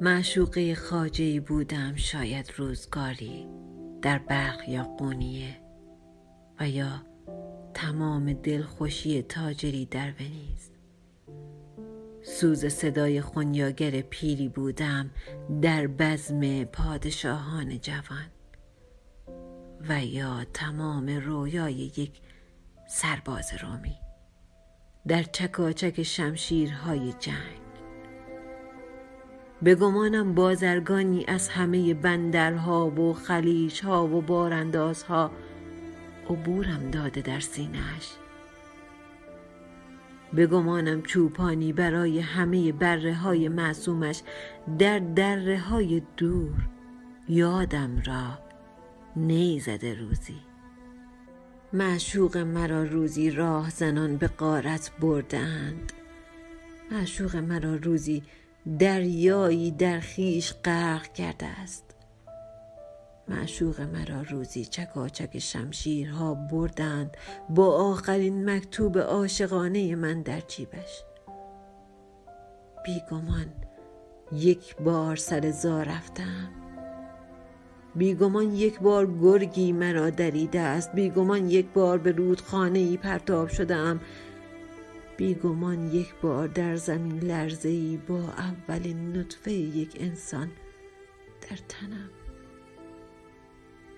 معشوقه خاجه بودم شاید روزگاری در برق یا قونیه و یا تمام دلخوشی تاجری در ونیز. سوز صدای خونیاگر پیری بودم در بزم پادشاهان جوان و یا تمام رویای یک سرباز رومی در چکاچک شمشیرهای جنگ. به گمانم بازرگانی از همه بندرها و خلیجها و باراندازها. عبورم داده در سینهش به گمانم چوپانی برای همه بره های معصومش در دره های دور. یادم را نیزده روزی. معشوق مرا روزی راه زنان به قارت بردند معشوق مرا روزی دریایی در خیش غرق کرده است. معشوق مرا روزی چکاچک شمشیرها بردند با آخرین مکتوب عاشقانه من در جیبش. بیگمان یک بار سر زا رفتم. بیگمان یک بار گرگی مرا دریده است. بیگمان یک بار به رودخانه ای پرتاب شدم. بیگمان یک بار در زمین لرزه ای با اولین نطفه یک انسان در تنم.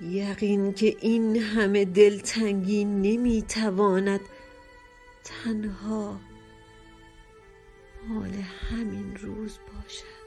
یقین که این همه دلتنگی نمی‌تواند تنها مال همین روز باشد.